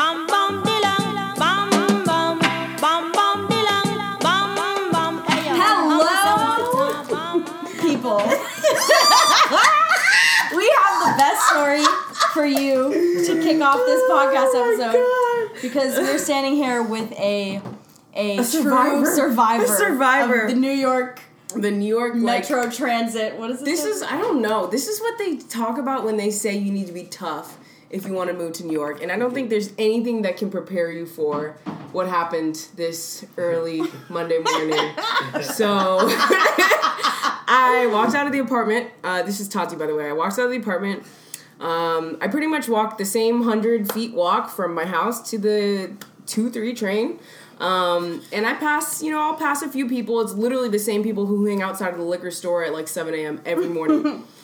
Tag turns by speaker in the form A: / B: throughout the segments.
A: for you to kick off this oh podcast episode because we're standing here with a a,
B: survivor.
A: true survivor,
B: A survivor.
A: of the New York
B: The New York like
A: Metro Transit. What is
B: this
A: called?
B: is I don't know. This is what they talk about when they say you need to be tough if you want to move to New York. And I don't think there's anything that can prepare you for what happened this early Monday morning. so I walked out of the apartment. Uh, this is Tati, by the way. I walked out of the apartment. Um, I pretty much walked the same hundred feet walk from my house to the two three train. Um, and I pass, you know, I'll pass a few people. It's literally the same people who hang outside of the liquor store at like 7 a.m. every morning.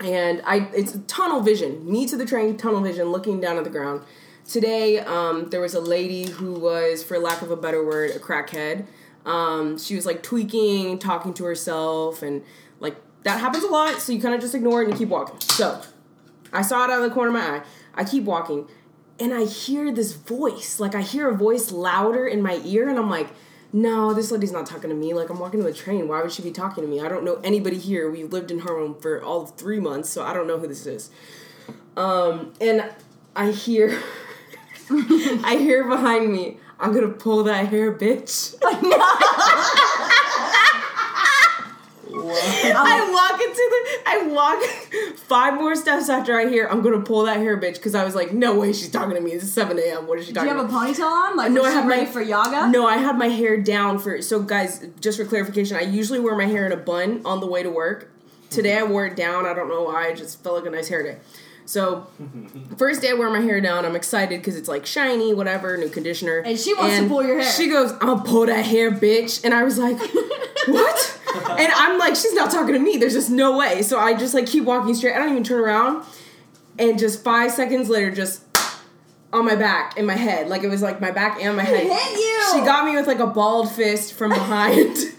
B: and I, it's tunnel vision, me to the train, tunnel vision, looking down at the ground. Today, um, there was a lady who was, for lack of a better word, a crackhead. Um, she was like tweaking, talking to herself, and like that happens a lot. So you kind of just ignore it and you keep walking. So I saw it out of the corner of my eye. I keep walking, and I hear this voice. Like I hear a voice louder in my ear, and I'm like, no, this lady's not talking to me. Like I'm walking to the train. Why would she be talking to me? I don't know anybody here. We've lived in Harlem for all three months, so I don't know who this is. Um, and I hear, I hear behind me. I'm gonna pull that hair, bitch. I walk into the. I walk five more steps after I hear I'm gonna pull that hair, bitch, because I was like, no way, she's talking to me. It's 7 a.m. What is she
A: Do you
B: talking
A: have a ponytail on? Like,
B: No,
A: was
B: I
A: she
B: have
A: ready
B: my-
A: for yoga?
B: No, I had my hair down for. So, guys, just for clarification, I usually wear my hair in a bun on the way to work. Today I wore it down. I don't know why. I just felt like a nice hair day. So, first day I wear my hair down. I'm excited because it's like shiny, whatever, new conditioner.
A: And she wants to pull your hair.
B: She goes, "I'm gonna pull that hair, bitch," and I was like, "What?" And I'm like, "She's not talking to me. There's just no way." So I just like keep walking straight. I don't even turn around, and just five seconds later, just on my back in my head, like it was like my back and my head.
A: hit you.
B: She got me with like a bald fist from behind.
A: You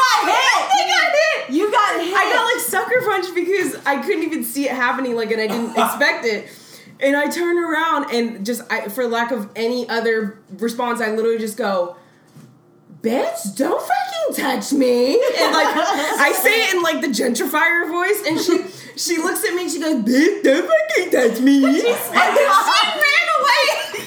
A: got hit.
B: I got hit.
A: You got hit.
B: I got like sucker punched because I couldn't even see it happening, like, and I didn't expect it. And I turn around and just, I, for lack of any other response, I literally just go, "Bitch, don't fucking touch me!" And like, I say it in like the gentrifier voice, and she she looks at me and she goes, "Bitch, don't fucking touch me!" and then she ran away.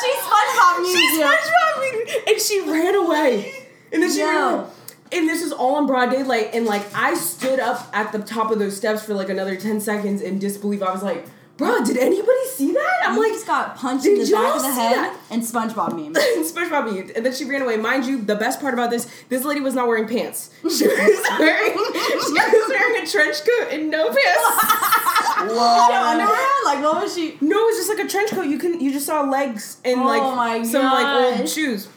A: she SpongeBob
B: she. SpongeBob me, and she ran away. And then she
A: Yo.
B: ran away. And this is all in broad daylight, and like I stood up at the top of those steps for like another ten seconds in disbelief. I was like, "Bro, did anybody see that?" I'm
A: You
B: like,
A: just got punched in
B: Did
A: the back of the head
B: that?
A: and SpongeBob meme.
B: SpongeBob me, and then she ran away. Mind you, the best part about this, this lady was not wearing pants. She was wearing, she was wearing a trench coat and no pants.
A: She had underwear? Like what was she?
B: No, it was just like a trench coat. You can, you just saw legs and
A: Oh
B: like
A: my
B: some like old shoes.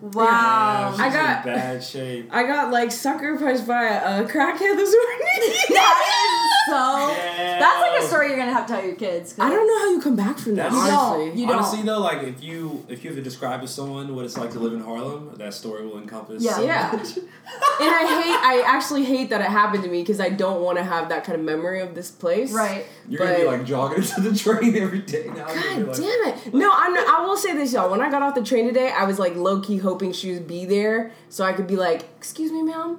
A: Wow.
C: She's
B: I got-
C: in bad shape.
B: I got like sucker punched by a, a crackhead this morning.
A: That is so.
C: Yeah.
A: A story you're gonna have to tell your kids.
B: I don't know how you come back from that.
C: You
A: don't.
B: honestly,
A: You don't.
C: Honestly though, like if you if you have to describe to someone what it's like to live in Harlem, that story will encompass.
A: Yeah.
C: so
B: Yeah.
C: much.
B: and I hate. I actually hate that it happened to me because I don't want to have that kind of memory of this place.
A: Right.
C: You're gonna be like jogging to the train every day now. You're gonna be
B: God
C: like,
B: damn it! No, I'm. Not, I will say this, y'all. When I got off the train today, I was like low key hoping she would be there so I could be like, "Excuse me, ma'am, why did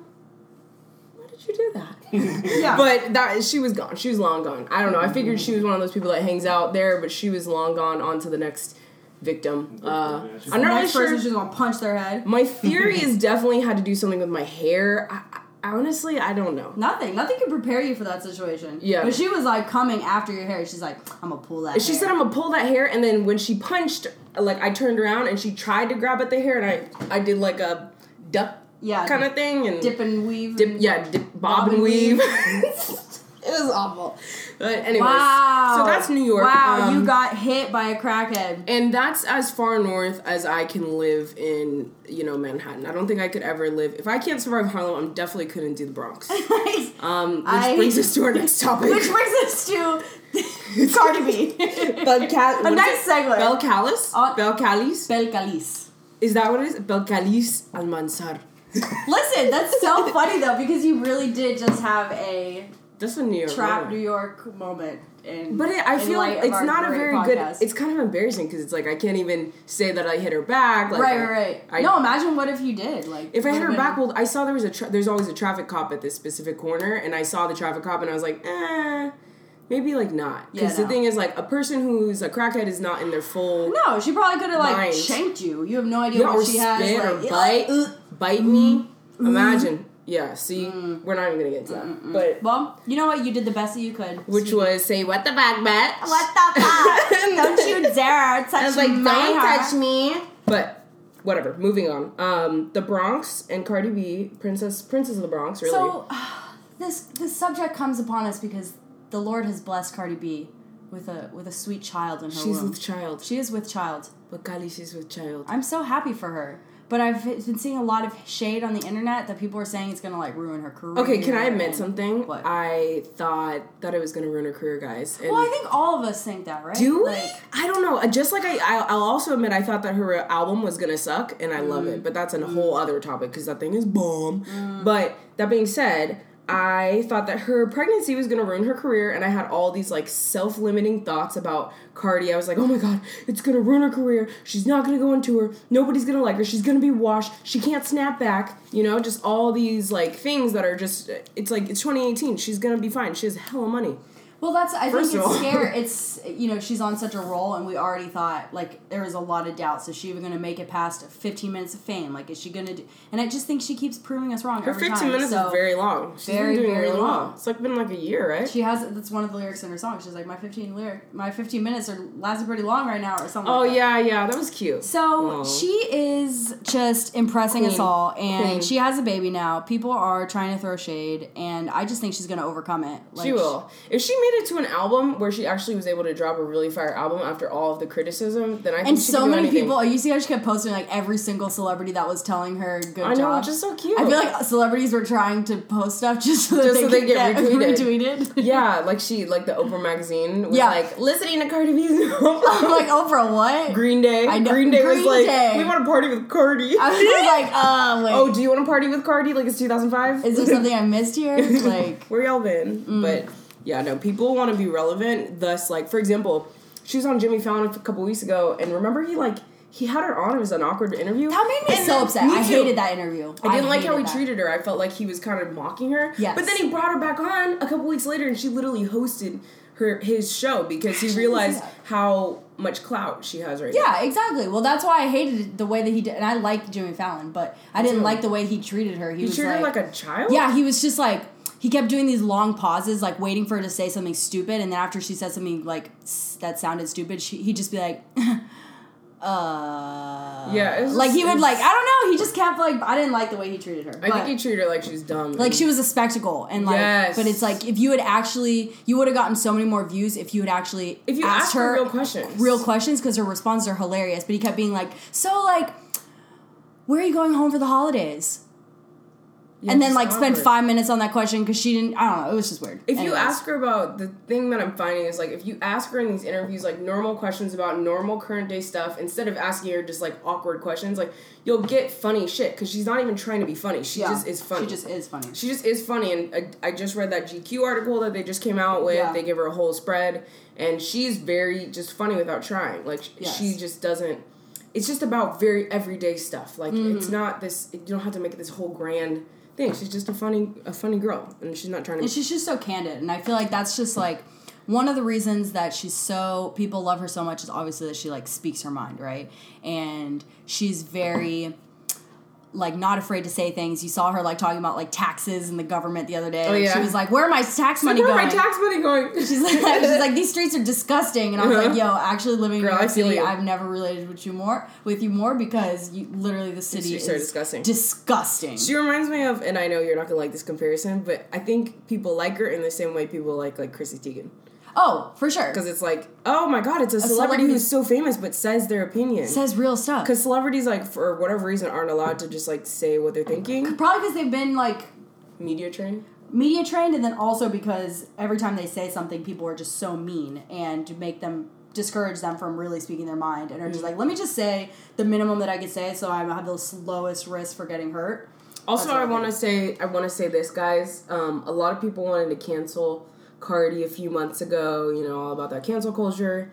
B: you do that?"
A: Yeah.
B: But that she was gone. She was long gone. I don't know. I figured she was one of those people that hangs out there, but she was long gone on to the next victim. Uh,
C: she's
B: I'm not really
A: next
B: sure.
A: person she's gonna punch their head.
B: My theory is definitely had to do something with my hair. I, I, honestly, I don't know.
A: Nothing. Nothing can prepare you for that situation.
B: Yeah.
A: But she was like coming after your hair. She's like, I'm gonna pull that.
B: She
A: hair.
B: said I'm gonna pull that hair, and then when she punched, like I turned around and she tried to grab at the hair, and I I did like a duck
A: yeah,
B: kind of thing, and
A: dip and weave.
B: dip, yeah, dip, bob, and weave. it was awful. But anyways,
A: Wow.
B: so that's New York.
A: Wow,
B: Um,
A: you got hit by a crackhead.
B: and that's as far north as I can live in, you know, Manhattan. I don't think I could ever live. If I can't survive Harlem, I definitely couldn't do the Bronx. Um, which
A: I-
B: brings us to our next topic.
A: Which brings us to Cardi B.
B: Belcal-
A: A nice segue.
B: Belcalis?
A: Uh,
B: Belcalis?
A: Belcalis.
B: Is that what it is? Belcalis Almanzar.
A: Listen, that's so funny though because you really did just have a
B: That's a New York.
A: trap
B: moment.
A: New York moment. In,
B: But it, I feel like it's not a very good. It's kind of embarrassing because it's like I can't even say that I hit her back. Like,
A: right,
B: I-
A: right, right.
B: I-
A: no, imagine what if you did. Like,
B: If I hit her back, well, I saw there was a tra- there's always a traffic cop at this specific corner, and I saw the traffic cop, and I was like, eh, maybe like not, because
A: Yeah,
B: the thing is like a person who's a crackhead is not in their full
A: no, she probably could have like
B: Mind.
A: shanked you. You have no idea
B: yeah,
A: what she has.
B: spit or
A: like,
B: bite
A: uh,
B: bite me. Imagine, yeah. See, we're not even gonna get into that, but
A: Well, you know what? You did the best that you could.
B: which was say what the fuck, bet?
A: What the fuck? Don't you dare touch
B: I was like,
A: my
B: don't
A: hair.
B: touch me. But whatever. Moving on. Um, the Bronx and Cardi B, Princess Princess of the Bronx, really.
A: So, this this subject comes upon us because the Lord has blessed Cardi B with a with a sweet child in her
B: she's
A: womb.
B: with child.
A: she is with child.
B: But Kali, she's with child.
A: I'm so happy for her. But I've been seeing a lot of shade on the internet that people are saying it's gonna like ruin her career.
B: Okay, can I admit
A: and-
B: something?
A: What?
B: I thought that it was gonna ruin her career, guys. And
A: Well, I think all of us think that, right?
B: do we?
A: Like,
B: I don't know. Just like I, I, I'll also admit I thought that her album was gonna suck, and I love
A: Mm.
B: it. But that's a whole other topic because that thing is bomb.
A: Mm.
B: But that being said, I thought that her pregnancy was gonna ruin her career, and I had all these like self-limiting thoughts about Cardi. I was like, oh my god, it's gonna ruin her career. She's not gonna go on tour. Nobody's gonna like her. She's gonna be washed. She can't snap back. You know, just all these like things that are just. It's like it's 2018. She's gonna be fine. She has hella money.
A: Well, that's I
B: First
A: think it's scary. It's you know she's on such a roll, and we already thought like there was a lot of doubts. Is she even going to make it past fifteen minutes of fame? Like, is she going to? do And I just think she keeps proving us wrong.
B: Her
A: every
B: 15
A: time.
B: minutes
A: so
B: is very long. She's
A: very,
B: been doing
A: very
B: really
A: long.
B: well. It's like been like a year, right?
A: She has that's one of the lyrics in her song. She's like my fifteen lyric, my fifteen minutes are lasting pretty long right now, or something.
B: oh
A: like that.
B: yeah, yeah, that was cute.
A: So
B: Aw.
A: she is just impressing us all, and
B: Queen.
A: she has a baby now. People are trying to throw shade, and I just think she's going to overcome it. Like,
B: she will. If she made it to an album where she actually was able to drop a really fire album after all of the criticism, then I think
A: And so many
B: anything.
A: people, you see how she kept posting like every single celebrity that was telling her good
B: I know,
A: job.
B: which is so cute.
A: I feel like celebrities were trying to post stuff just so that
B: Just
A: they
B: so they
A: could
B: get retweeted.
A: retweeted.
B: yeah, like she, like the Oprah magazine was
A: Yeah.
B: like listening to Cardi B's
A: I'm like Oprah, what?
B: Green Day.
A: I know-
B: Green Day was like,
A: Day.
B: we want to party with Cardi.
A: I was like, uh, wait.
B: oh, do you want to party with Cardi? Like it's 2005.
A: is there something I missed here? Like,
B: where y'all been?
A: Mm.
B: But yeah, no, people want to be relevant. Thus, like for example, she was on Jimmy Fallon a couple weeks ago, and remember he like he had her on. It was an awkward interview.
A: that made me
B: And
A: so upset.
B: me
A: I hated that interview.
B: I didn't like how he
A: that.
B: treated her. I felt like he was kind of mocking her.
A: Yes.
B: But then he brought her back on a couple weeks later, and she literally hosted her his show because he realized
A: yeah.
B: how much clout she has right now.
A: Yeah, exactly. Well, that's why I hated the way that he did. And I liked Jimmy Fallon, but I didn't
B: too.
A: like the way he treated her. He,
B: He
A: was
B: treated
A: like,
B: her like a child.
A: Yeah, he was just like he kept doing these long pauses, like waiting for her to say something stupid, and then after she said something like that sounded stupid, she, he'd just be like, "Uh."
B: Yeah, it was
A: like he would like I don't know. He just kept like I didn't like the way he treated her.
B: I think he treated her like she was dumb.
A: like she was a spectacle and like
B: Yes.
A: but it's like if you had actually you would have gotten so many more views if you had actually
B: if you
A: asked
B: ask her real questions,
A: real questions because her responses are hilarious but he kept being like so like where are you going home for the holidays
B: Yeah,
A: and then like spend
B: awkward.
A: five minutes on that question because she didn't i don't know it was just weird
B: If you ask her about the thing that I'm finding is like if you ask her in these interviews like normal questions about normal current day stuff instead of asking her just like awkward questions, like you'll get funny shit because she's not even trying to be funny. She
A: Yeah,
B: just is funny.
A: she just is funny
B: She just is funny, and I, I just read that GQ article that they just came out with.
A: Yeah.
B: They give her a whole spread, and she's very just funny without trying. Like
A: Yes.
B: she just doesn't. It's just about very everyday stuff. Like
A: Mm-hmm.
B: it's not this. You don't have to make it this whole grand thing. She's just a funny a funny girl, and she's not trying to.
A: and she's just so candid and i feel like that's just like one of the reasons that she's so people love her so much is obviously that she like speaks her mind right and she's very like not afraid to say things you saw her like talking about like taxes and the government the other day
B: Oh, yeah.
A: she was like where are my tax money
B: Where are
A: going
B: my tax money going?
A: She's like, she's like, these streets are disgusting, and I was like, uh-huh. yo, actually living
B: Girl,
A: in New York City. I've never related with you more with you more because you literally the city is
B: disgusting.
A: disgusting.
B: She reminds me of, and I know you're not gonna like this comparison, but I think people like her in the same way people like like Chrissy Teigen,
A: Oh, for sure.
B: because it's like, oh my god, it's a, celebrity,
A: celebrity-
B: who's so famous but says their opinion.
A: says real stuff.
B: Because celebrities, like for whatever reason, aren't allowed to just like say what they're thinking.
A: Probably because they've been like
B: Media trained.
A: media trained, and then also because every time they say something, people are just so mean and to make them discourage them from really speaking their mind and are just like, let me just say the minimum that I could say, so I have the lowest risk for getting hurt.
B: Also,
A: That's
B: I want to say I want to say this, guys. Um, a lot of people wanted to cancel Cardi a few months ago. You know all about that cancel culture.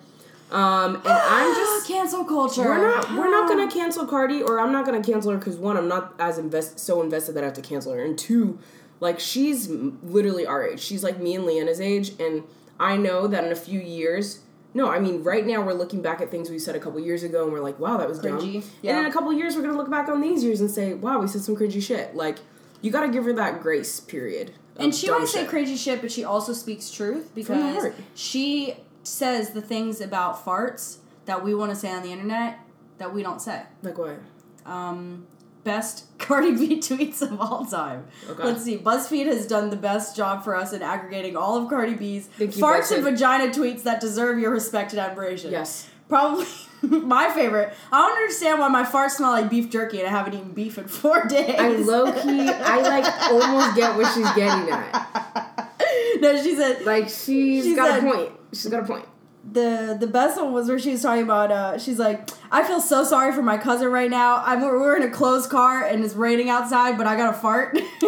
B: Um, and I'm just
A: cancel culture.
B: we're not we're not gonna cancel Cardi, or I'm not gonna cancel her because one, I'm not as invest so invested that I have to cancel her, and two, like she's literally our age. She's like me and Leanna's age, and I know that in a few years. No, I mean right now we're looking back at things we said a couple years ago, and we're like, "Wow, that was dumb."
A: Cringy.
B: And in a couple years, we're gonna look back on these years and say, "Wow, we said some cringy shit." Like, you gotta give her that grace period.
A: And she might say
B: shit.
A: crazy shit, but she also speaks truth because she says the things about farts that we want to say on the internet that we don't say.
B: Like what?
A: Um, best Cardi B tweets of all time.
B: Okay.
A: Let's see. BuzzFeed has done the best job for us in aggregating all of Cardi B's
B: Thank you,
A: farts and vagina tweets that deserve your respect and admiration.
B: Yes.
A: Probably my favorite. I don't understand why my farts smell like beef jerky and I haven't eaten beef in four days.
B: I low key, I like almost get what she's getting at.
A: no, she said
B: Like she's
A: She
B: got
A: said-
B: a point. She's got a point.
A: The the best one was where she was talking about uh she's like I feel so sorry for my cousin right now. I'm we're, we're in a closed car and it's raining outside, but I got a fart.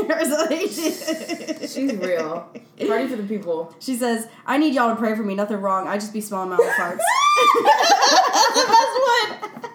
B: She's real. Party for the people.
A: She says, "I need y'all to pray for me. Nothing wrong. I just be smelling my own farts." That's what.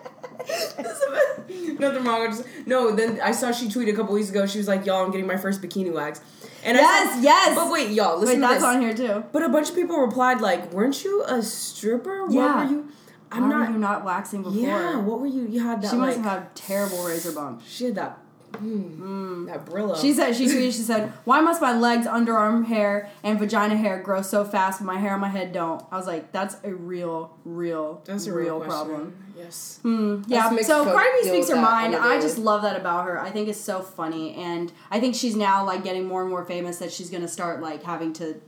B: Nothing wrong. I just, no, then I saw she tweeted a couple weeks ago. She was like, "Y'all, I'm getting my first bikini wax." And I
A: Yes,
B: said-
A: yes.
B: But wait, y'all,
A: Wait,
B: listen to
A: that's
B: this.
A: on here too.
B: But a bunch of people replied like, "Weren't you a stripper? What
A: Yeah.
B: were you?" I'm
A: Why
B: not.
A: you not waxing before?
B: yeah. What were you? You had that.
A: she must
B: like,
A: have had terrible razor bump.
B: She had that. Mm, That Brillo.
A: She said she tweeted. She said, "Why must my legs, underarm hair, and vagina hair grow so fast, but my hair on my head don't?" I was like, "That's a real, real,
B: That's a
A: real,
B: real,
A: problem."
B: Yes.
A: Hmm.
B: Yeah,
A: so Cardi B speaks her mind. I just love that about her. I think it's so funny, and I think she's now like getting more and more famous that she's gonna start like having to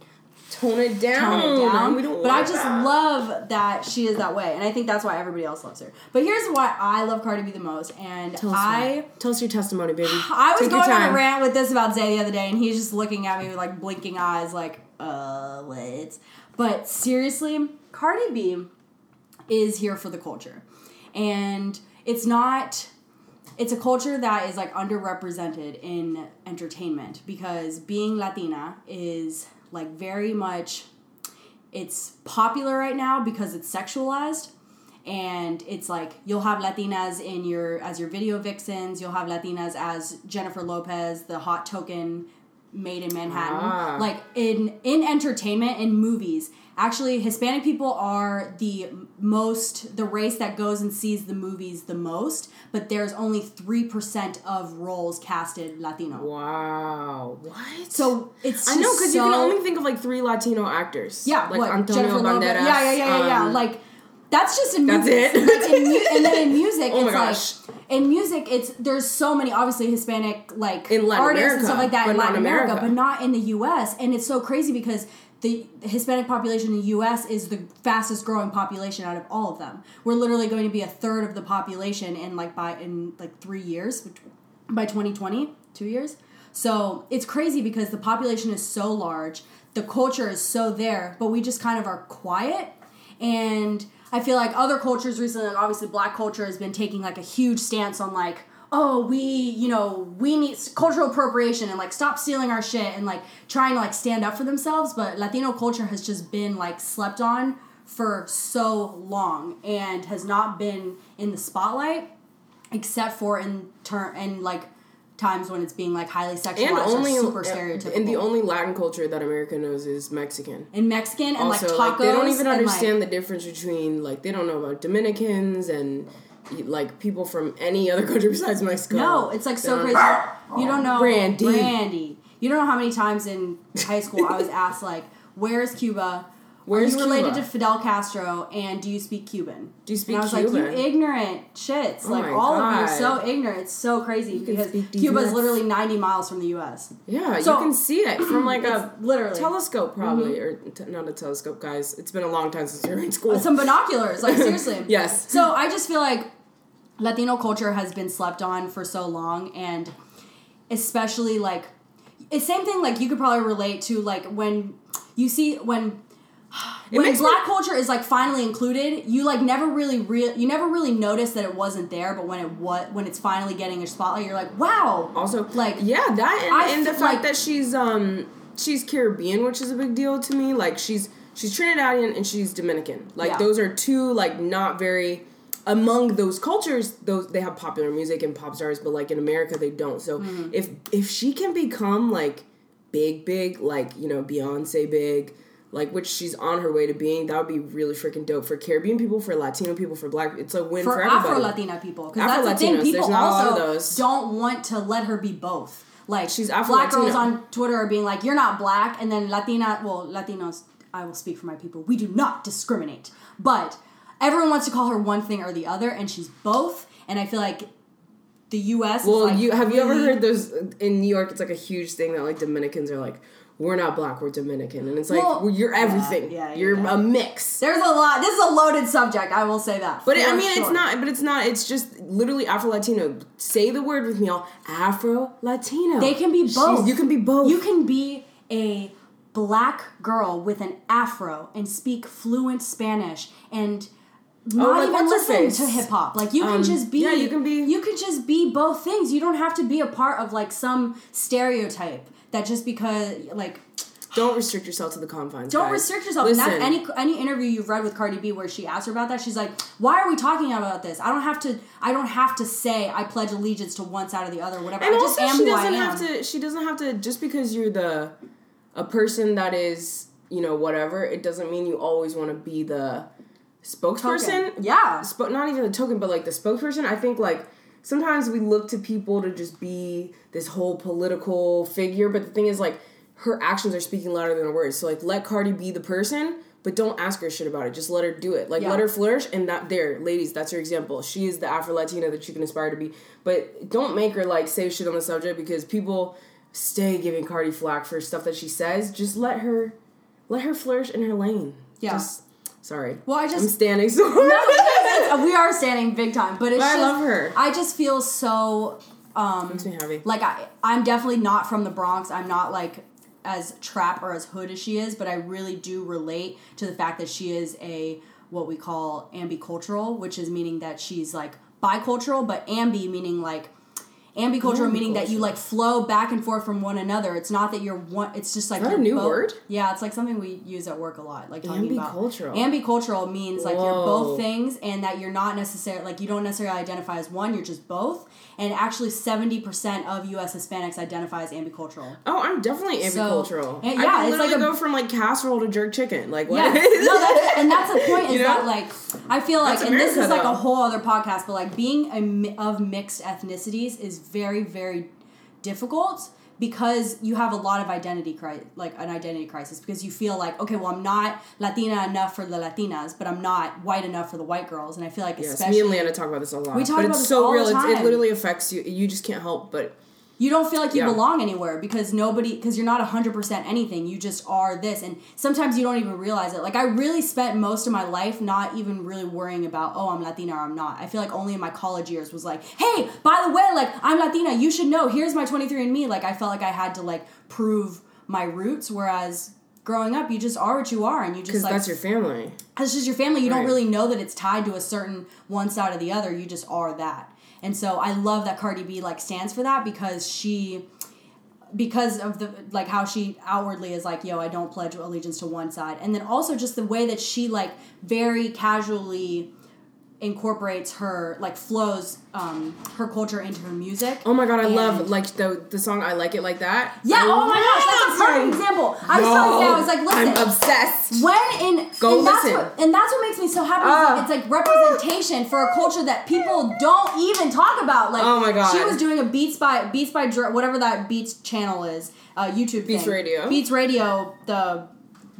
B: Tone it down.
A: tone it down.
B: We don't
A: But I just
B: that.
A: love that she is that way, and I think that's why everybody else loves her. But here's why I love Cardi B the most, and
B: Tell us
A: I.
B: why. tell us your testimony, baby.
A: I was
B: Take
A: going on a rant with this about Zay the other day, and he's just looking at me with like blinking eyes, like, uh, what? But seriously, Cardi B is here for the culture. And it's not, it's a culture that is like underrepresented in entertainment because being Latina is like very much, it's popular right now because it's sexualized and it's like you'll have latinas in your as your video vixens you'll have latinas as jennifer lopez the hot token made in manhattan
B: Ah.
A: like in in entertainment in movies actually hispanic people are the most the race that goes and sees the movies the most but there's only 3% of roles casted latino
B: Wow. What?
A: so it's
B: I know
A: just
B: because you can only think of like three Latino actors.
A: yeah,
B: like
A: what,
B: Antonio
A: Jennifer
B: Banderas.
A: Yeah, yeah, yeah, yeah, yeah.
B: um,
A: Like that's just in music.
B: That's
A: movies.
B: it?
A: In mu- and then in music,
B: Oh my
A: it's
B: gosh.
A: like in music, it's there's so many obviously Hispanic like artists and stuff like that in Latin America,
B: America.
A: but not in the U.S. And it's so crazy because the Hispanic population in the U.S. is the fastest growing population out of all of them. We're literally going to be a third of the population in like by in like three years by 2020, two years. So it's crazy because the population is so large, the culture is so there, but we just kind of are quiet. And I feel like other cultures recently, like obviously black culture has been taking like a huge stance on like, oh, we, you know, we need cultural appropriation and like stop stealing our shit and like trying to like stand up for themselves. But Latino culture has just been like slept on for so long and has not been in the spotlight except for in turn and like times when it's being like highly sexualized
B: and only
A: or super stereotypical.
B: And the only Latin culture that America knows is Mexican.
A: in Mexican and
B: also,
A: like tacos.
B: they don't even understand
A: like,
B: the difference between like they don't know about Dominicans and like people from any other country besides Mexico.
A: no, it's like so crazy. You don't know
B: Brandy.
A: Brandy. You don't know how many times in high school I was asked like, "Where's Cuba?"
B: Where's
A: Are you related
B: Cuba?
A: to Fidel Castro? And do you speak Cuban?
B: Do you speak
A: and I was
B: Cuban?
A: like, you ignorant shits.
B: Oh
A: like all of you are so ignorant. It's so crazy
B: can
A: because Cuba is literally ninety miles from the U.S.
B: Yeah,
A: So-
B: you can see it from like a
A: literally Mm-hmm.
B: telescope, probably, or t- not a telescope, guys. It's been a long time since we were in school.
A: some binoculars. Like seriously.
B: yes.
A: So I just feel like Latino culture has been slept on for so long, and especially like it's same thing. Like you could probably relate to like when you see when when
B: makes me-
A: black culture is like finally included, you like never really real you never really notice that it wasn't there, but when it what when it's finally getting a spotlight, you're like, wow.
B: Also,
A: like
B: yeah, that and,
A: I
B: and the fact
A: like-
B: that she's um she's Caribbean, which is a big deal to me. Like she's she's Trinidadian and she's Dominican. Like
A: Yeah.
B: those are two like not very among those cultures. Those they have popular music and pop stars, but like in America they don't. So
A: Mm-hmm.
B: if if she can become like big, big, like you know Beyonce big. Like which she's on her way to being, that would be really freaking dope for Caribbean people, for Latino people, for Black. It's a win for,
A: for
B: everybody.
A: Afro Latina people because that's the thing. People
B: there's not a lot of
A: also
B: those.
A: don't want to let her be both. Like
B: She's Afro
A: black girls on Twitter are being like, "You're not black," and then Latina, well, Latinos. I will speak for my people. We do not discriminate, but everyone wants to call her one thing or the other, and she's both. And I feel like the U.S.
B: Well,
A: like,
B: you have you ever heard those in New York? It's like a huge thing that like Dominicans are like, we're not black, we're Dominican, and it's like
A: Well,
B: well, you're everything.
A: yeah, yeah,
B: you're
A: yeah.
B: a mix.
A: There's a lot. This is a loaded subject. I will say that.
B: But
A: for
B: I mean, it's not. But it's not. It's just literally Afro Latino. Say the word with me, all Afro Latino.
A: They can be both.
B: You can be both.
A: You can be a black girl with an afro and speak fluent Spanish and not
B: Oh, like,
A: even listen to hip hop. Like you can
B: Um,
A: just be
B: yeah, you can be-
A: you can just be both things. You don't have to be a part of like some stereotype that just because like
B: Don't restrict yourself to the confines.
A: don't
B: guys.
A: restrict yourself.
B: Listen,
A: And that's any any interview you've read with Cardi B where she asked her about that. She's like, "Why are we talking about this? I don't have to. I don't have to say I pledge allegiance to one side or the other. Whatever.
B: and
A: I just
B: also
A: am
B: she doesn't have to. She doesn't have to. Just because you're the a person that is you know whatever, it doesn't mean you always want to be the spokesperson.
A: Token. Yeah.
B: Sp- not even the token, but like the spokesperson. I think like sometimes we look to people to just be this whole political figure, but the thing is like her actions are speaking louder than her words. So like let Cardi be the person, but don't ask her shit about it. Just let her do it. Like
A: Yeah.
B: let her flourish and that there, ladies, that's her example. She is the Afro Latina that you can aspire to be. But don't make her like say shit on the subject because people stay giving Cardi flack for stuff that she says. Just let her let her flourish in her lane.
A: Yeah.
B: Just, sorry.
A: Well, I just
B: I'm standing so
A: no, we are standing big time, but it's
B: But I
A: just,
B: love her.
A: I just feel so um
B: Makes me happy.
A: like I I'm definitely not from the Bronx. I'm not like as trap or as hood as she is, but I really do relate to the fact that she is a what we call ambicultural, which is meaning that she's like bicultural, but ambi meaning like ambicultural meaning that you like flow back and forth from one another. It's not that you're one. It's just like
B: that a new
A: both-
B: word?
A: Yeah, it's like something we use at work a lot. Like talking
B: Ambicultural.
A: about ambicultural means like you're both things, and that you're not necessarily like you don't necessarily identify as one. You're just both. And actually, seventy percent of U.S. Hispanics identify as ambicultural.
B: Oh, I'm definitely
A: So-
B: ambicultural.
A: and
B: I
A: yeah,
B: can
A: it's like a-
B: go from like casserole to jerk chicken. Like what?
A: Yeah, no, that's, and that's the point. Is
B: You know?
A: that like I feel like, and this is like a whole other podcast, but like being mi- of mixed ethnicities is very, very difficult because you have a lot of identity cri- like an identity crisis because you feel like okay, well, I'm not Latina enough for the Latinas, but I'm not white enough for the white girls, and I feel like
B: Yes,
A: especially
B: me and Leanna talk about this a lot.
A: We talk
B: but
A: about
B: it's
A: this
B: so
A: all
B: real.
A: the
B: It's, it
A: time.
B: literally affects you. You just can't help but.
A: You don't feel like you
B: Yeah.
A: belong anywhere because nobody because you're not 100% anything you just are this and sometimes you don't even realize it like i really spent most of my life not even really worrying about oh i'm latina or i'm not i feel like only in my college years was like hey by the way like i'm latina you should know here's my 23andme like i felt like i had to like prove my roots whereas growing up you just are what you are and you just like
B: that's your family.
A: that's just your family. You don't really know that it's tied to a certain one side or the other. You just are that. And so I love that Cardi B like stands for that because she because of the like how she outwardly is like, yo, I don't pledge allegiance to one side. And then also just the way that she like very casually incorporates her like flows um her culture into her music.
B: Oh my god, I
A: And-
B: love like the the song "I Like It Like That."
A: Yeah,
B: I
A: oh my gosh, that's a perfect example. I was telling you, I was like, listen,
B: I'm obsessed.
A: when in
B: Go
A: and that's
B: listen.
A: what and that's what makes me so happy. like, it's like representation for a culture that people don't even talk about. Like,
B: Oh my God.
A: she was doing a Beats by Beats by whatever that Beats channel is, uh, YouTube
B: Beats
A: thing.
B: Radio.
A: Beats Radio, the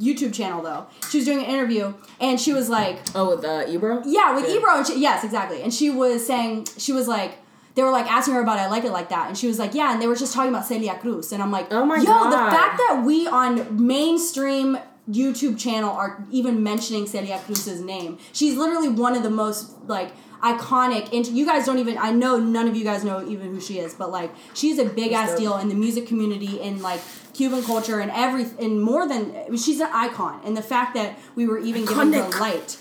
A: YouTube channel though. She was doing an interview and she was like,
B: Oh, with uh, Ebro.
A: yeah, with
B: Yeah.
A: Ebro. And she, yes, exactly. And she was saying, she was like, they were like asking her about I like it like that, and she was like, yeah, and they were just talking about Celia Cruz, and I'm like,
B: Oh my
A: yo,
B: God.
A: the fact that we on mainstream YouTube channel are even mentioning Celia Cruz's name. She's literally one of the most like iconic. And you guys don't even. I know none of you guys know even who she is, but like she's a big ass deal in the music community in like Cuban culture and every and more than she's an icon. And the fact that we were even giving her light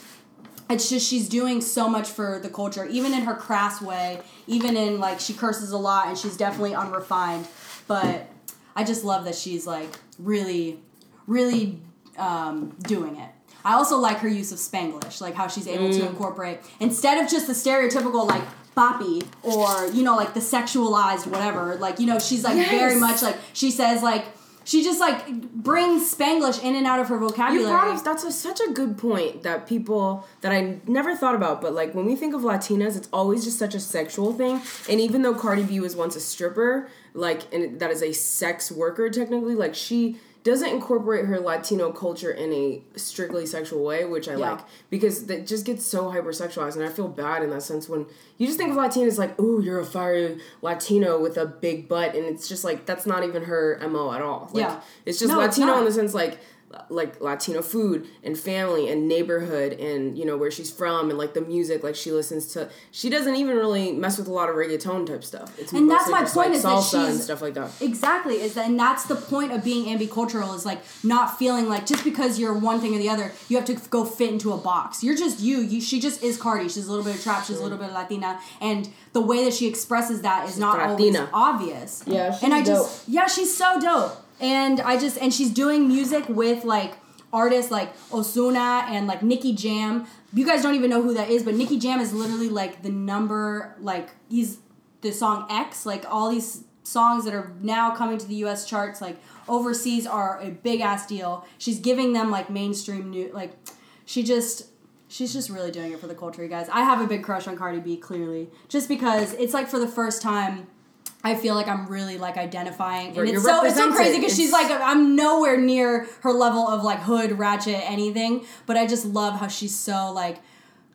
A: it's just she's doing so much for the culture even in her crass way even in like she curses a lot and she's definitely unrefined but i just love that she's like really really um, doing it i also like her use of spanglish like how she's able to mm. incorporate instead of just the stereotypical like boppy or you know like the sexualized whatever like you know she's like very much like she says like she just like brings spanglish in and out of her
B: You
A: vocabulary
B: brought up that's a, such a good point that people that I never thought about, but like when we think of Latinas, it's always just such a sexual thing. And even though Cardi B was once a stripper, like and that is a sex worker technically, like she doesn't incorporate her Latino culture in a strictly sexual way, which I
A: Yeah.
B: like because that just gets so hypersexualized, and I feel bad in that sense when you just think of Latinas like, "Ooh, you're a fiery Latino with a big butt," and it's just like that's not even her mo at all. Like,
A: Yeah.
B: it's just
A: No,
B: Latino
A: not.
B: in the sense like like Latino food and family and neighborhood and you know where she's from and like the music like she listens to she doesn't even really mess with a lot of reggaeton type stuff. It's
A: And that's my
B: just,
A: point
B: like
A: is that
B: salsa and stuff like that.
A: Exactly, is that, and that's the point of being ambicultural is like not feeling like just because you're one thing or the other, you have to go fit into a box. You're just you. You she just is Cardi. She's a little bit of trap. She's a little bit of Latina, and the way that she expresses that is not always obvious.
B: Yeah, she's
A: and I
B: dope.
A: just yeah, she's so dope. And I just and she's doing music with like artists like Ozuna and like Nicky Jam. You guys don't even know who that is, but Nicky Jam is literally like the number like he's the song X, like all these songs that are now coming to the US charts like overseas are a big ass deal. She's giving them like mainstream new like she just she's just really doing it for the culture, you guys. I have a big crush on Cardi B clearly. Just because it's like for the first time I feel like I'm really like identifying, and
B: You're
A: it's so it's so crazy because she's like I'm nowhere near her level of like hood, ratchet, anything. But I just love how she's so like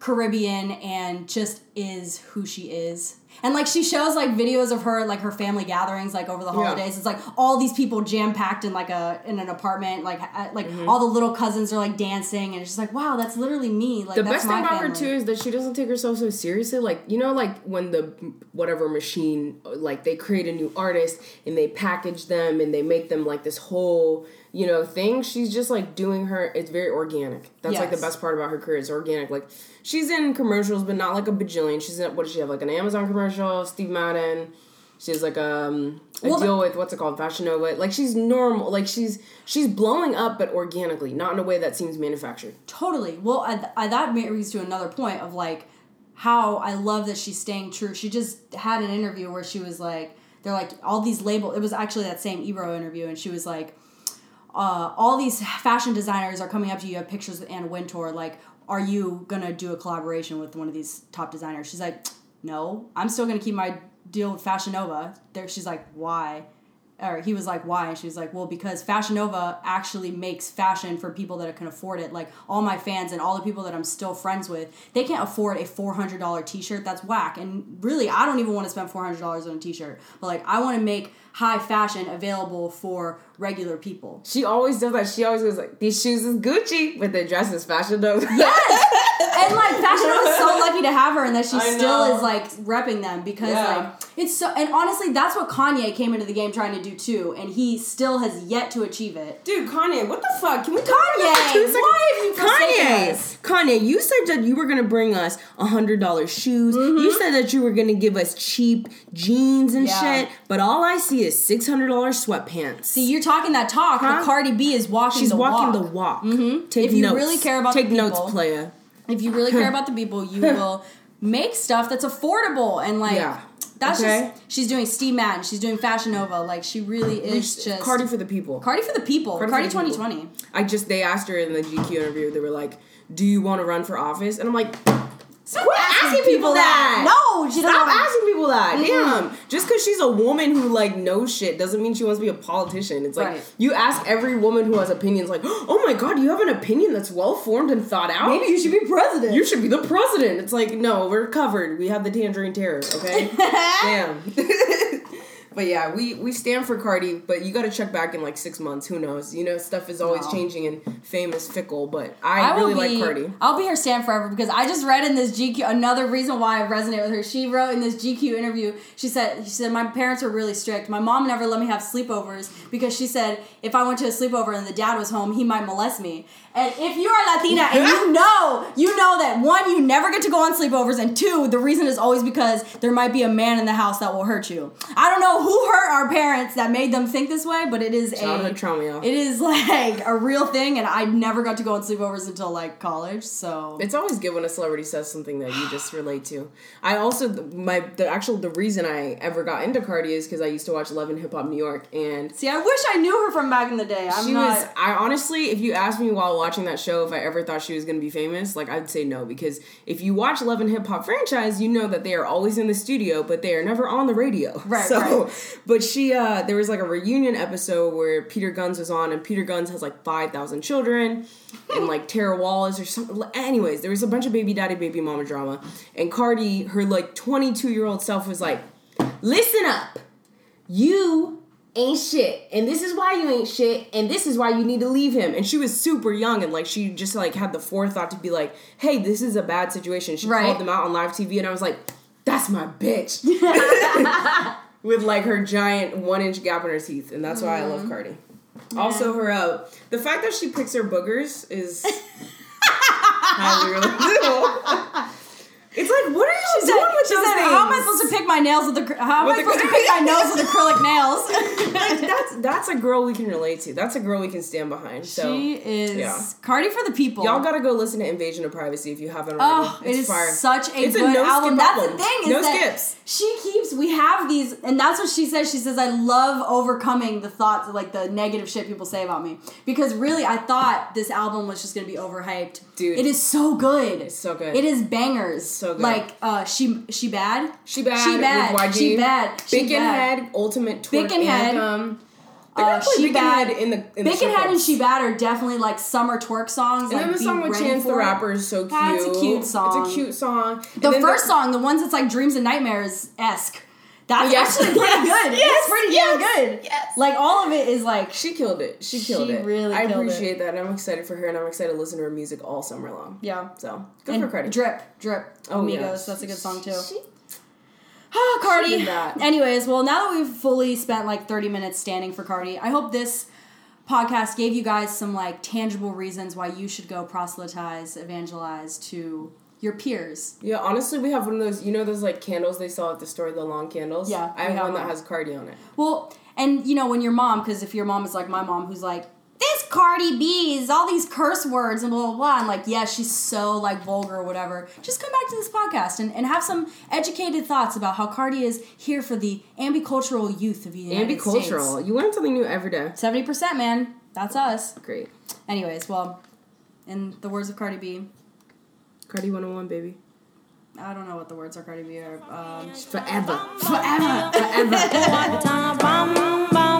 A: Caribbean and just is who she is. And like she shows like videos of her like her family gatherings like over the holidays. It's like all these people jam packed in like a in an apartment. Like at, like
B: Mm-hmm.
A: all the little cousins are like dancing, and it's just like wow, that's literally me. Like
B: The
A: that's
B: best
A: my
B: thing about
A: family.
B: her too is that she doesn't take herself so seriously. Like you know, like when the whatever machine, like they create a new artist and they package them and they make them like this whole you know thing. She's just like doing her. It's very organic. That's like the best part about her career. It's organic. Like she's in commercials, but not like a bajillion. She's in what does she have? Like an Amazon commercial. Steve Madden. She has like um, a
A: Well,
B: deal with what's it called, Fashion Nova. Like she's normal. Like she's she's blowing up, but organically, not in a way that seems manufactured.
A: Totally. Well, I, I, that leads to another point of like how I love that she's staying true. She just had an interview where she was like, they're like all these label. It was actually that same Ebro interview, and she was like, uh, all these fashion designers are coming up to you. Have pictures with Anna Wintour. Like, are you gonna do a collaboration with one of these top designers? She's like, no, I'm still gonna keep my deal with Fashion Nova. There, she's like, why? Or he was like, why? And she was like, well, because Fashion Nova actually makes fashion for people that can afford it. Like all my fans and all the people that I'm still friends with, they can't afford a $400 t-shirt. That's whack. And really, I don't even want to spend $400 on a t-shirt. But like, I want to make high fashion available for regular people.
B: She always does that. She always goes like, "These shoes is Gucci, but the dress is Fashion Nova."
A: Yes! and like Fashion Nova Nova's so lucky to have her and that she
B: I
A: still
B: know.
A: is like repping them because
B: Yeah.
A: like it's so and honestly that's what Kanye came into the game trying to do too and he still has yet to achieve it.
B: Dude, Kanye, what the fuck? Can we talk
A: Kanye,
B: about that for two seconds?
A: why have you
B: Kanye,
A: us?
B: Kanye, you said that you were gonna bring us a hundred dollar shoes. You said that you were gonna give us cheap jeans and
A: Mm-hmm. Yeah.
B: shit. But all I see is six hundred dollar sweatpants.
A: See, you're talking that talk,
B: Huh?
A: but Cardi B is walking
B: She's
A: the
B: walking
A: walk.
B: the walk. Mm-hmm. Take
A: If you
B: notes.
A: really care about
B: take
A: the
B: notes,
A: people-
B: playa.
A: If you really care about the people, you will make stuff that's affordable and like
B: Yeah.
A: That's
B: Okay.
A: just she's doing Steve Madden, she's doing Fashion Nova, like she really is just
B: Cardi for the people.
A: Cardi for the people.
B: Cardi
A: Cardi,
B: people.
A: 2020.
B: I just they asked her in the GQ interview. They were like, "Do you want to run for office?" And I'm like,
A: Stop
B: Quit asking people that.
A: No, she doesn't.
B: Stop
A: wanna-
B: asking people that. Damn. Just because she's a woman who like knows shit doesn't mean she wants to be a politician. It's like
A: Right.
B: you ask every woman who has opinions, like, oh my god, you have an opinion that's well formed and thought out.
A: Maybe you should be president.
B: You should be the president. It's like, no, we're covered. We have the tangerine terror, okay? Damn. But yeah, we we stand for Cardi, but you got to check back in like six months. Who knows? You know, stuff is always
A: No.
B: changing and fame is fickle. But I, really
A: will
B: like
A: be,
B: Cardi.
A: I'll be her stand forever because I just read in this GQ another reason why I resonate with her. She wrote in this GQ interview. She said she said my parents were really strict. My mom never let me have sleepovers because she said if I went to a sleepover and the dad was home, he might molest me. And if you are Latina and you know, you know that one, you never get to go on sleepovers, and two, the reason is always because there might be a man in the house that will hurt you. I don't know who hurt our parents that made them think this way, but it is childhood a
B: childhood trauma.
A: It is like a real thing, and I never got to go on sleepovers until like college. So
B: It's always good when a celebrity says something that you just relate to. I also my the actual the reason I ever got into Cardi is because I used to watch Love and Hip Hop New York and
A: see, I wish I knew her from back in the day. I'm
B: she
A: not.
B: was I honestly if you asked me while watching that show if I ever thought she was gonna be famous, like I'd say no because if you watch Love and Hip Hop franchise, you know that they are always in the studio, but they are never on the radio.
A: Right,
B: So
A: right.
B: But she uh there was like a reunion episode where Peter Gunz was on and Peter Gunz has like five thousand children and like Tara Wallace or something anyways, there was a bunch of baby daddy, baby mama drama. And Cardi, her like twenty two year old self was like, Listen up. You ain't shit. And this is why you ain't shit. And this is why you need to leave him. And she was super young and like she just like had the forethought to be like hey this is a bad situation. She
A: Right.
B: called them out on live tv and i was like that's my bitch with like her giant one inch gap in her teeth and that's why i
A: Mm-hmm.
B: love cardi also her uh the fact that she picks her boogers is highly relatable it's like what are you
A: She
B: doing
A: said,
B: with
A: she
B: those
A: said,
B: things?
A: "How am I supposed to pick my nails with the? How am
B: With
A: I supposed to pick my nails with acrylic nails?"
B: like that's that's a girl we can relate to. That's a girl we can stand behind. So
A: she is
B: yeah.
A: Cardi for the people.
B: y'all gotta go listen to Invasion of Privacy if you haven't already.
A: Oh, it
B: It's fire.
A: such a
B: It's a
A: good
B: no
A: album. That's
B: album.
A: the thing is
B: No
A: that
B: skips.
A: she keeps. We have these, and that's what she says. She says, "I love overcoming the thoughts, like the negative shit people say about me." Because really, I thought this album was just gonna be overhyped.
B: Dude.
A: it is so good. It's
B: so good.
A: It is bangers.
B: So good.
A: Like, uh, she she bad.
B: She bad.
A: She bad. She bad. She
B: Bacon
A: bad.
B: Head, Ultimate Twerk
A: Bickenhead.
B: Anthem.
A: Uh, she bad.
B: Head in the in
A: Bickenhead and. She Bad are definitely like summer twerk songs.
B: And
A: like,
B: then the song with Chance the. Rapper is so cute.
A: That's a cute song.
B: It's a cute song.
A: The first song, the ones that's like Dreams and Nightmares esque. That's
B: Yes.
A: actually pretty
B: Yes.
A: good.
B: Yes.
A: It's pretty
B: Yes.
A: damn good.
B: Yes.
A: Like all of it is like
B: She killed it. She killed
A: She
B: it.
A: really
B: I
A: killed it.
B: appreciate that, and I'm excited for her, and I'm excited to listen to her music all summer long.
A: yeah.
B: So good
A: And
B: for Cardi.
A: Drip, drip.
B: Oh,
A: Amigos.
B: yeah.
A: That's a good song too.
B: She-
A: Ah, Cardi.
B: She did that.
A: Anyways, well, now that we've fully spent like 30 minutes standing for Cardi, I hope this podcast gave you guys some like tangible reasons why you should go proselytize, evangelize to your peers.
B: Yeah, honestly, we have one of those. You know those like candles they sell at the store, the long candles.
A: Yeah,
B: I have
A: have
B: one that
A: one.
B: has Cardi on it.
A: Well, and you know, when your mom, because if your mom is like my mom, who's like, this Cardi B is all these curse words and blah, blah, blah. And like, yeah, she's so like vulgar or whatever. Just come back to this podcast and, and have some educated thoughts about how Cardi is here for the ambicultural youth of the United
B: Ambicultural. You learn something new every day.
A: 70%, man. That's us.
B: Great.
A: Anyways, well, in the words of Cardi B,
B: Cardi 101, baby.
A: I don't know what the words are Cardi B are. Um,
B: Forever.
A: forever.
B: Forever.